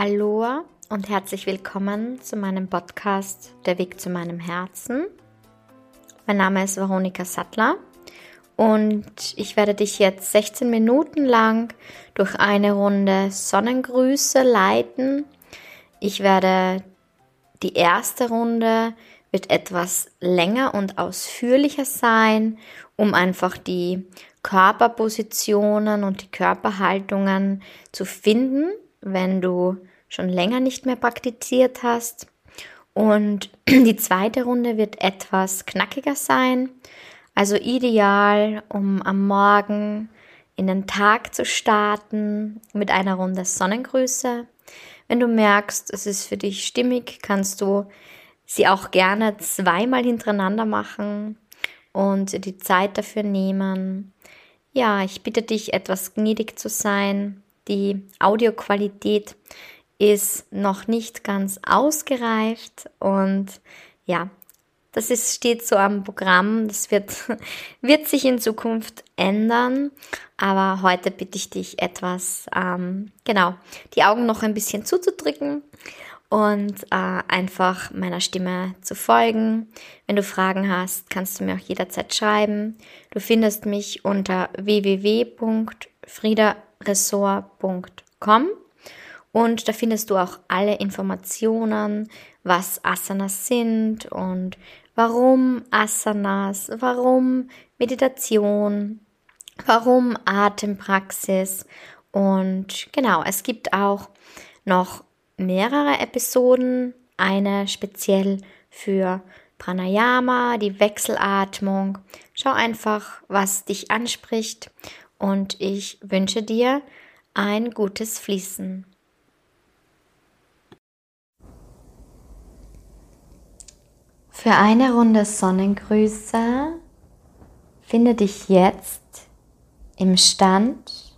Aloha und herzlich willkommen zu meinem Podcast Der Weg zu meinem Herzen. Mein Name ist Veronika Sattler und ich werde dich jetzt 16 Minuten lang durch eine Runde Sonnengrüße leiten. Ich werde die erste Runde wird etwas länger und ausführlicher sein, um einfach die Körperpositionen und die Körperhaltungen zu finden, wenn du schon länger nicht mehr praktiziert hast. Und die zweite Runde wird etwas knackiger sein, also ideal, um am Morgen in den Tag zu starten mit einer Runde Sonnengrüße. Wenn du merkst, es ist für dich stimmig, kannst du sie auch gerne zweimal hintereinander machen und die Zeit dafür nehmen. Ja, ich bitte dich, etwas gnädig zu sein. Die Audioqualität ist noch nicht ganz ausgereift und ja, das ist, steht so am Programm. Das wird, wird sich in Zukunft ändern. Aber heute bitte ich dich etwas, ähm, genau, die Augen noch ein bisschen zuzudrücken und äh, einfach meiner Stimme zu folgen. Wenn du Fragen hast, kannst du mir auch jederzeit schreiben. Du findest mich unter www.friederessort.com und da findest du auch alle Informationen, was Asanas sind und warum Asanas, warum Meditation, warum Atempraxis. Und genau, es gibt auch noch mehrere Episoden, eine speziell für Pranayama, die Wechselatmung. Schau einfach, was dich anspricht und ich wünsche dir ein gutes Fließen. Für eine Runde Sonnengrüße finde dich jetzt im Stand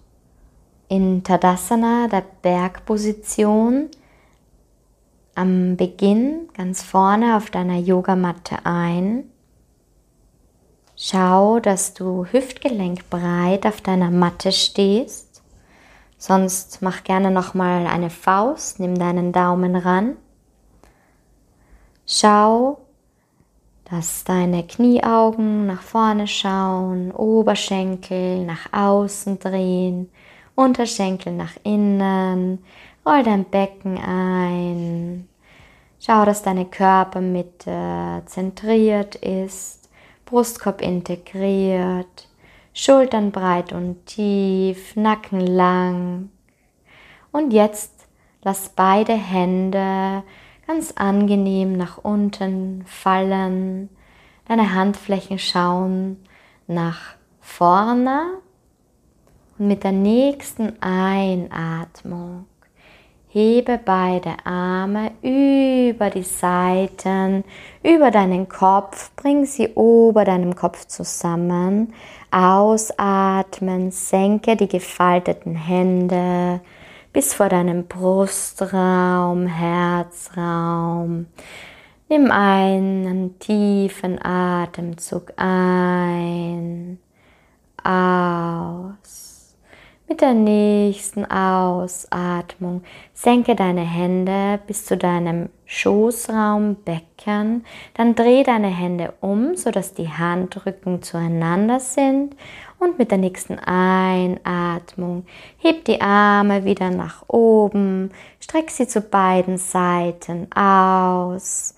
in Tadasana, der Bergposition, am Beginn ganz vorne auf deiner Yogamatte ein. Schau, dass du hüftgelenkbreit auf deiner Matte stehst. Sonst mach gerne noch mal eine Faust, nimm deinen Daumen ran. Schau, dass deine Knieaugen nach vorne schauen, Oberschenkel nach außen drehen, Unterschenkel nach innen, roll dein Becken ein, Schau, dass deine Körpermitte zentriert ist, Brustkorb integriert, Schultern breit und tief, Nacken lang. Und jetzt lass beide Hände ganz angenehm nach unten fallen. Deine Handflächen schauen nach vorne. Und mit der nächsten Einatmung Hebe beide Arme über die Seiten, über deinen Kopf, bring sie ober deinem Kopf zusammen. Ausatmen, senke die gefalteten Hände bis vor deinem Brustraum, Herzraum. Nimm einen tiefen Atemzug ein, aus. Mit der nächsten Ausatmung senke deine Hände bis zu deinem Schoßraum, Becken. Dann dreh deine Hände um, sodass die Handrücken zueinander sind. Und mit der nächsten Einatmung heb die Arme wieder nach oben, streck sie zu beiden Seiten aus.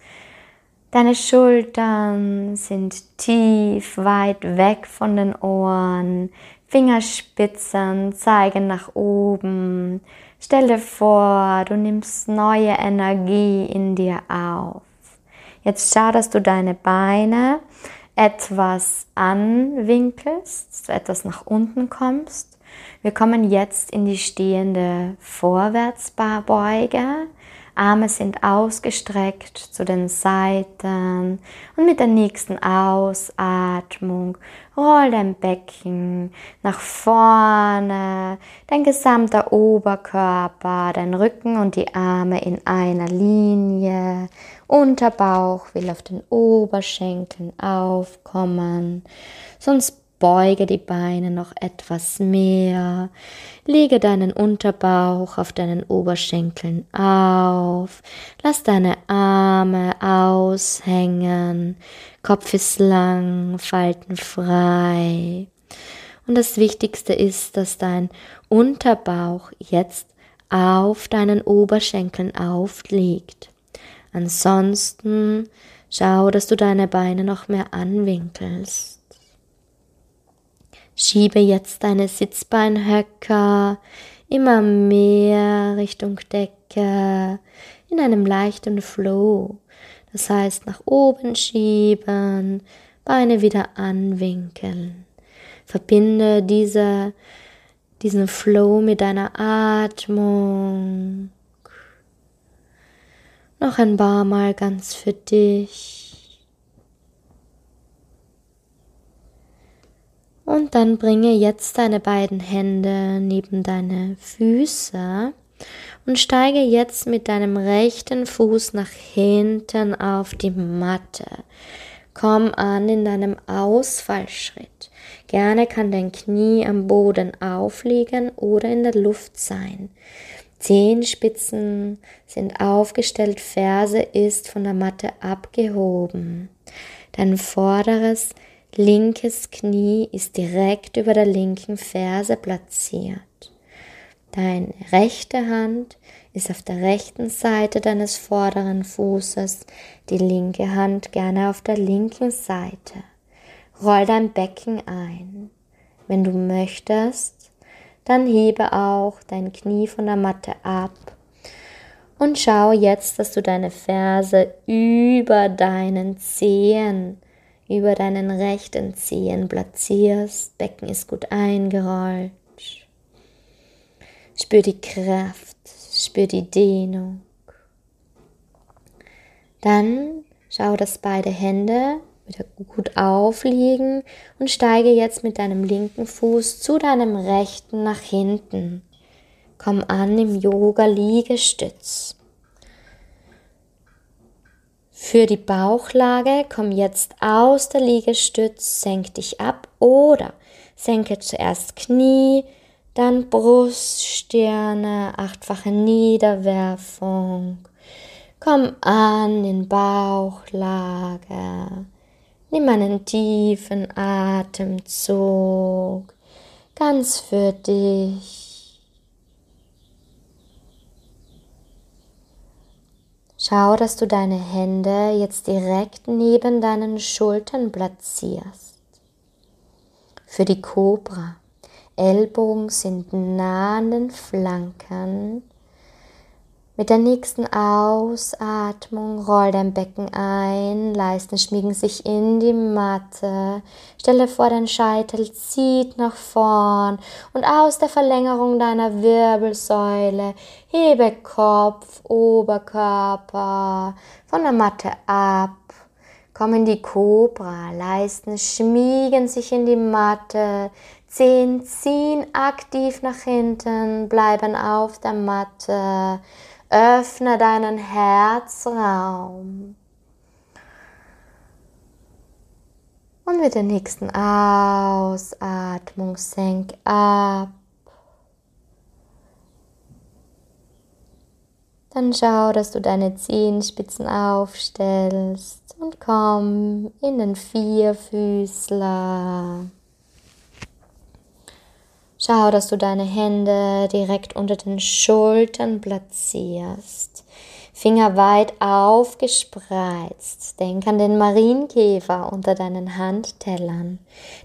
Deine Schultern sind tief, weit weg von den Ohren. Fingerspitzen zeigen nach oben. Stell dir vor, du nimmst neue Energie in dir auf. Jetzt schau, dass du deine Beine etwas anwinkelst, etwas nach unten kommst. Wir kommen jetzt in die stehende Vorwärtsbeuge. Arme sind ausgestreckt zu den Seiten. Und mit der nächsten Ausatmung roll dein Becken nach vorne, dein gesamter Oberkörper, dein Rücken und die Arme in einer Linie, Unterbauch will auf den Oberschenkeln aufkommen, sonst beuge die Beine noch etwas mehr, lege deinen Unterbauch auf deinen Oberschenkeln auf, lass deine Arme aushängen, Kopf ist lang, Falten frei. Und das Wichtigste ist, dass dein Unterbauch jetzt auf deinen Oberschenkeln aufliegt. Ansonsten schau, dass du deine Beine noch mehr anwinkelst. Schiebe jetzt deine Sitzbeinhöcker immer mehr Richtung Decke in einem leichten Flow. Das heißt, nach oben schieben, Beine wieder anwinkeln. Verbinde diese, diesen Flow mit deiner Atmung. Noch ein paar Mal ganz für dich. Und dann bringe jetzt deine beiden Hände neben deine Füße und steige jetzt mit deinem rechten Fuß nach hinten auf die Matte. Komm an in deinem Ausfallschritt. Gerne kann dein Knie am Boden aufliegen oder in der Luft sein. Zehenspitzen sind aufgestellt, Ferse ist von der Matte abgehoben. Dein vorderes linkes Knie ist direkt über der linken Ferse platziert. Deine rechte Hand ist auf der rechten Seite deines vorderen Fußes, die linke Hand gerne auf der linken Seite. Roll dein Becken ein. Wenn du möchtest, dann hebe auch dein Knie von der Matte ab und schau jetzt, dass du deine Ferse über deinen Zehen, über deinen rechten Zehen platzierst. Becken ist gut eingerollt. Spür die Kraft, spür die Dehnung. Dann schau, dass beide Hände wieder gut aufliegen und steige jetzt mit deinem linken Fuß zu deinem rechten nach hinten. Komm an im Yoga Liegestütz. Für die Bauchlage komm jetzt aus der Liegestütz, senk dich ab oder senke zuerst Knie, dann Brust, Stirne, achtfache Niederwerfung. Komm an in Bauchlage. Nimm einen tiefen Atemzug, ganz für dich. Schau, dass du deine Hände jetzt direkt neben deinen Schultern platzierst. Für die Cobra. Ellbogen sind nah an den Flanken mit der nächsten Ausatmung roll dein Becken ein, Leisten schmiegen sich in die Matte. Stelle vor, dein Scheitel zieht nach vorn und aus der Verlängerung deiner Wirbelsäule hebe Kopf, Oberkörper von der Matte ab. Komm in die Cobra, Leisten schmiegen sich in die Matte, Zehen ziehen aktiv nach hinten, bleiben auf der Matte. Öffne deinen Herzraum. Und mit der nächsten Ausatmung senk ab. Dann schau, dass du deine Zehenspitzen aufstellst und komm in den Vierfüßler. Schau, dass du deine Hände direkt unter den Schultern platzierst. Finger weit aufgespreizt. Denk an den Marienkäfer unter deinen Handtellern.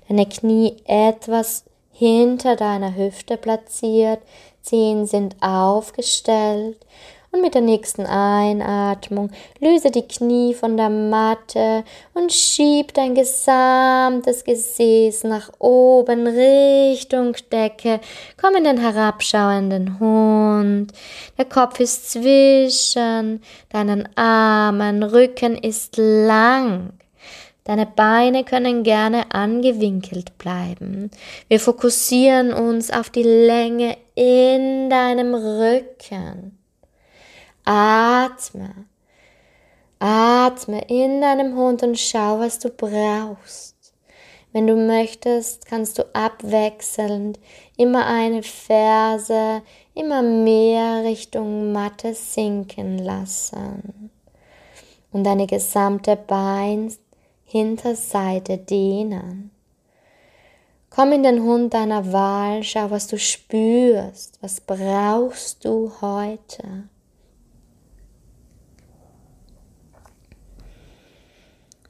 Deine Knie etwas hinter deiner Hüfte platziert. Zehen sind aufgestellt und mit der nächsten Einatmung löse die Knie von der Matte und schieb dein gesamtes Gesäß nach oben Richtung Decke. Komm in den herabschauenden Hund. Der Kopf ist zwischen deinen Armen, Rücken ist lang. Deine Beine können gerne angewinkelt bleiben. Wir fokussieren uns auf die Länge in deinem Rücken. Atme. Atme in deinem Hund und schau, was du brauchst. Wenn du möchtest, kannst du abwechselnd immer eine Ferse immer mehr Richtung Matte sinken lassen und deine gesamte Beinhinterseite dehnen. Komm in den Hund deiner Wahl, schau, was du spürst, was brauchst du heute.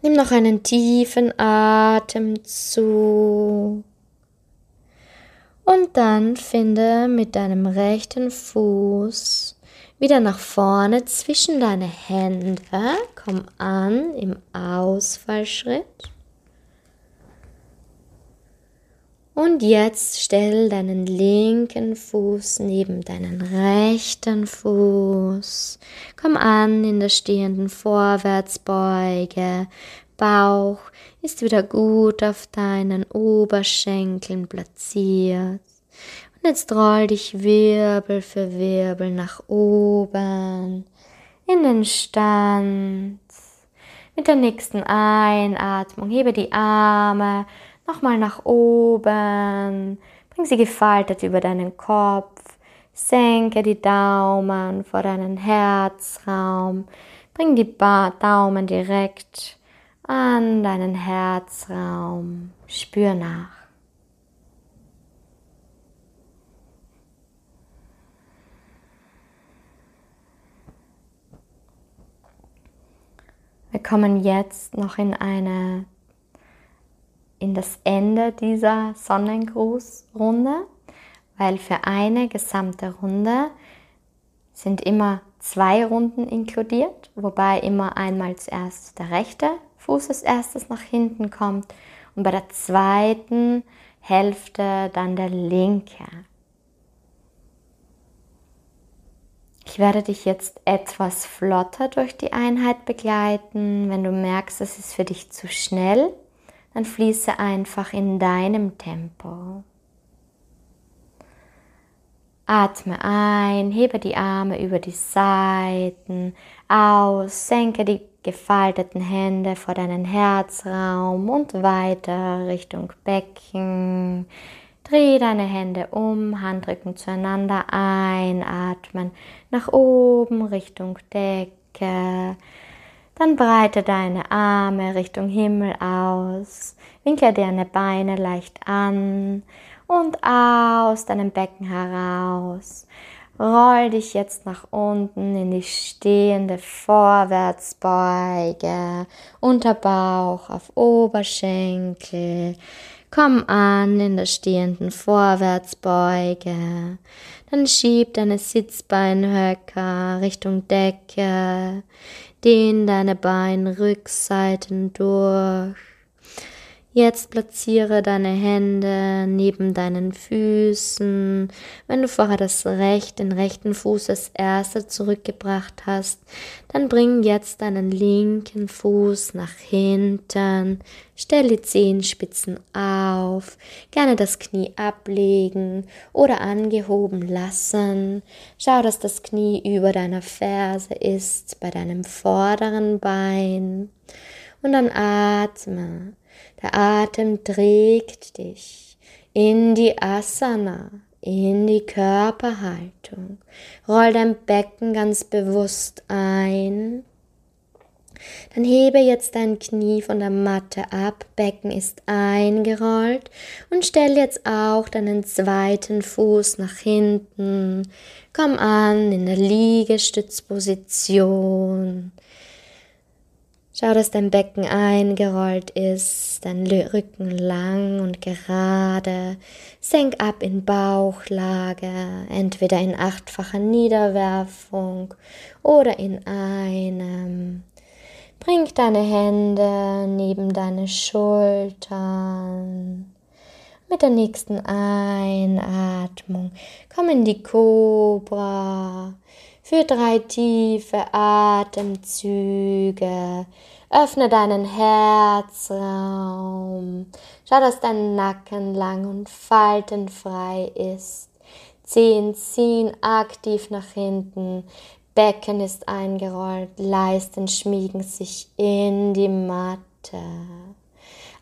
Nimm noch einen tiefen Atemzug. Und dann finde mit deinem rechten Fuß wieder nach vorne zwischen deine Hände. Komm an im Ausfallschritt. Und jetzt stell deinen linken Fuß neben deinen rechten Fuß. Komm an in der stehenden Vorwärtsbeuge. Bauch ist wieder gut auf deinen Oberschenkeln platziert. Und jetzt roll dich Wirbel für Wirbel nach oben in den Stand. Mit der nächsten Einatmung hebe die Arme Nochmal nach oben. Bring sie gefaltet über deinen Kopf. Senke die Daumen vor deinen Herzraum. Bring die ba Daumen direkt an deinen Herzraum. Spür nach. Wir kommen jetzt noch in eine in das Ende dieser Sonnengrußrunde, weil für eine gesamte Runde sind immer zwei Runden inkludiert, wobei immer einmal zuerst der rechte Fuß als erstes nach hinten kommt und bei der zweiten Hälfte dann der linke. Ich werde dich jetzt etwas flotter durch die Einheit begleiten. Wenn du merkst, es ist für dich zu schnell, dann fließe einfach in deinem Tempo. Atme ein, hebe die Arme über die Seiten, aus, senke die gefalteten Hände vor deinen Herzraum und weiter Richtung Becken. Dreh deine Hände um, Handrücken zueinander einatmen, nach oben Richtung Decke. Dann breite deine Arme Richtung Himmel aus, winkle deine Beine leicht an und aus deinem Becken heraus. Roll dich jetzt nach unten in die stehende Vorwärtsbeuge, Unterbauch auf Oberschenkel. Komm an in der stehenden Vorwärtsbeuge. Dann schieb deine Sitzbeinhöcker Richtung Decke. Dehn deine Beinrückseiten durch. Jetzt platziere deine Hände neben deinen Füßen. Wenn du vorher das Recht, den rechten Fuß als erster zurückgebracht hast, dann bring jetzt deinen linken Fuß nach hinten. Stell die Zehenspitzen auf. Gerne das Knie ablegen oder angehoben lassen. Schau, dass das Knie über deiner Ferse ist, bei deinem vorderen Bein. Und dann atme der Atem trägt dich in die Asana, in die Körperhaltung. Roll dein Becken ganz bewusst ein. Dann hebe jetzt dein Knie von der Matte ab, Becken ist eingerollt und stell jetzt auch deinen zweiten Fuß nach hinten. Komm an in der Liegestützposition. Schau, dass dein Becken eingerollt ist, dein Rücken lang und gerade. Senk ab in Bauchlage, entweder in achtfacher Niederwerfung oder in einem. Bring deine Hände neben deine Schultern. Mit der nächsten Einatmung komm in die Cobra. Für drei tiefe Atemzüge. Öffne deinen Herzraum. Schau, dass dein Nacken lang und faltenfrei ist. Zehen ziehen aktiv nach hinten. Becken ist eingerollt. Leisten schmiegen sich in die Matte.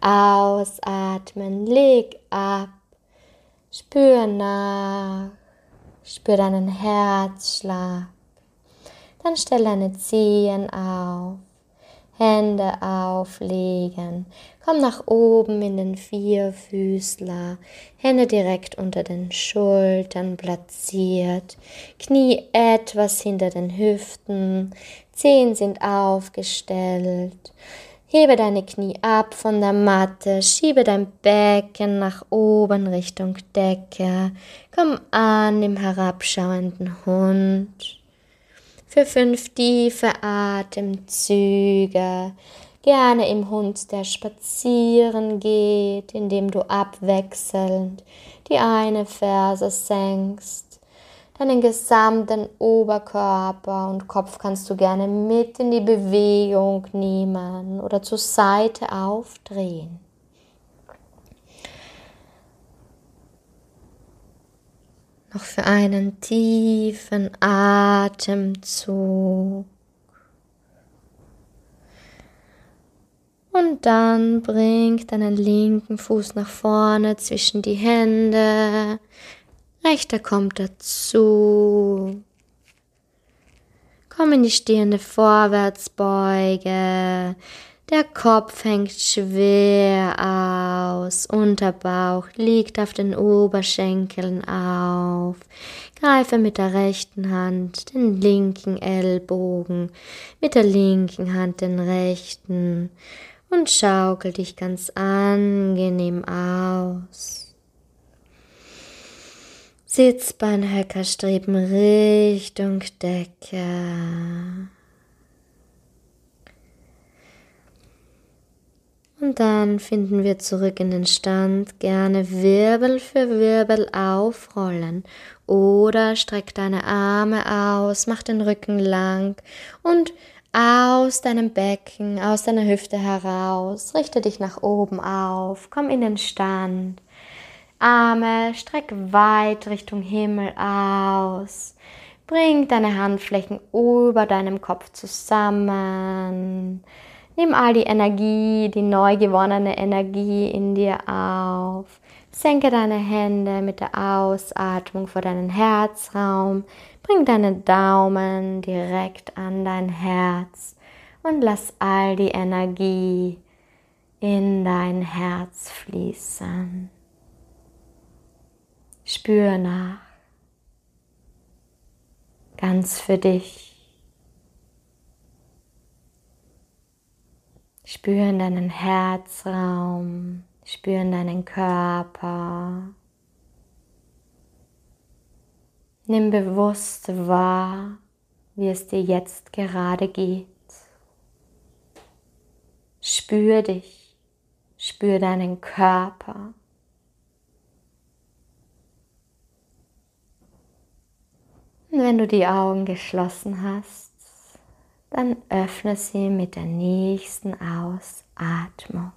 Ausatmen, leg ab, spür nach, spür deinen Herzschlag. Dann stell deine Zehen auf, Hände auflegen, komm nach oben in den Vierfüßler, Hände direkt unter den Schultern platziert, Knie etwas hinter den Hüften, Zehen sind aufgestellt. Hebe deine Knie ab von der Matte, schiebe dein Becken nach oben Richtung Decke. Komm an im herabschauenden Hund. Für fünf tiefe Atemzüge, gerne im Hund, der spazieren geht, indem du abwechselnd die eine Ferse senkst Deinen gesamten Oberkörper und Kopf kannst du gerne mit in die Bewegung nehmen oder zur Seite aufdrehen. Noch für einen tiefen Atemzug. Und dann bring deinen linken Fuß nach vorne zwischen die Hände, Rechter kommt dazu. Komm in die stehende Vorwärtsbeuge. Der Kopf hängt schwer aus. Unterbauch liegt auf den Oberschenkeln auf. Greife mit der rechten Hand den linken Ellbogen, mit der linken Hand den rechten und schaukel dich ganz angenehm aus. Sitzbeinhöcker streben Richtung Decke. Und dann finden wir zurück in den Stand. Gerne Wirbel für Wirbel aufrollen. Oder streck deine Arme aus, mach den Rücken lang und aus deinem Becken, aus deiner Hüfte heraus. Richte dich nach oben auf. Komm in den Stand. Arme streck weit Richtung Himmel aus. Bring deine Handflächen über deinem Kopf zusammen. Nimm all die Energie, die neu gewonnene Energie in dir auf. Senke deine Hände mit der Ausatmung vor deinen Herzraum. Bring deine Daumen direkt an dein Herz und lass all die Energie in dein Herz fließen. Spür nach. Ganz für dich. Spür in deinen Herzraum, spür in deinen Körper. Nimm bewusst wahr, wie es dir jetzt gerade geht. Spür dich, spür deinen Körper. Und wenn du die Augen geschlossen hast, dann öffne sie mit der nächsten Ausatmung.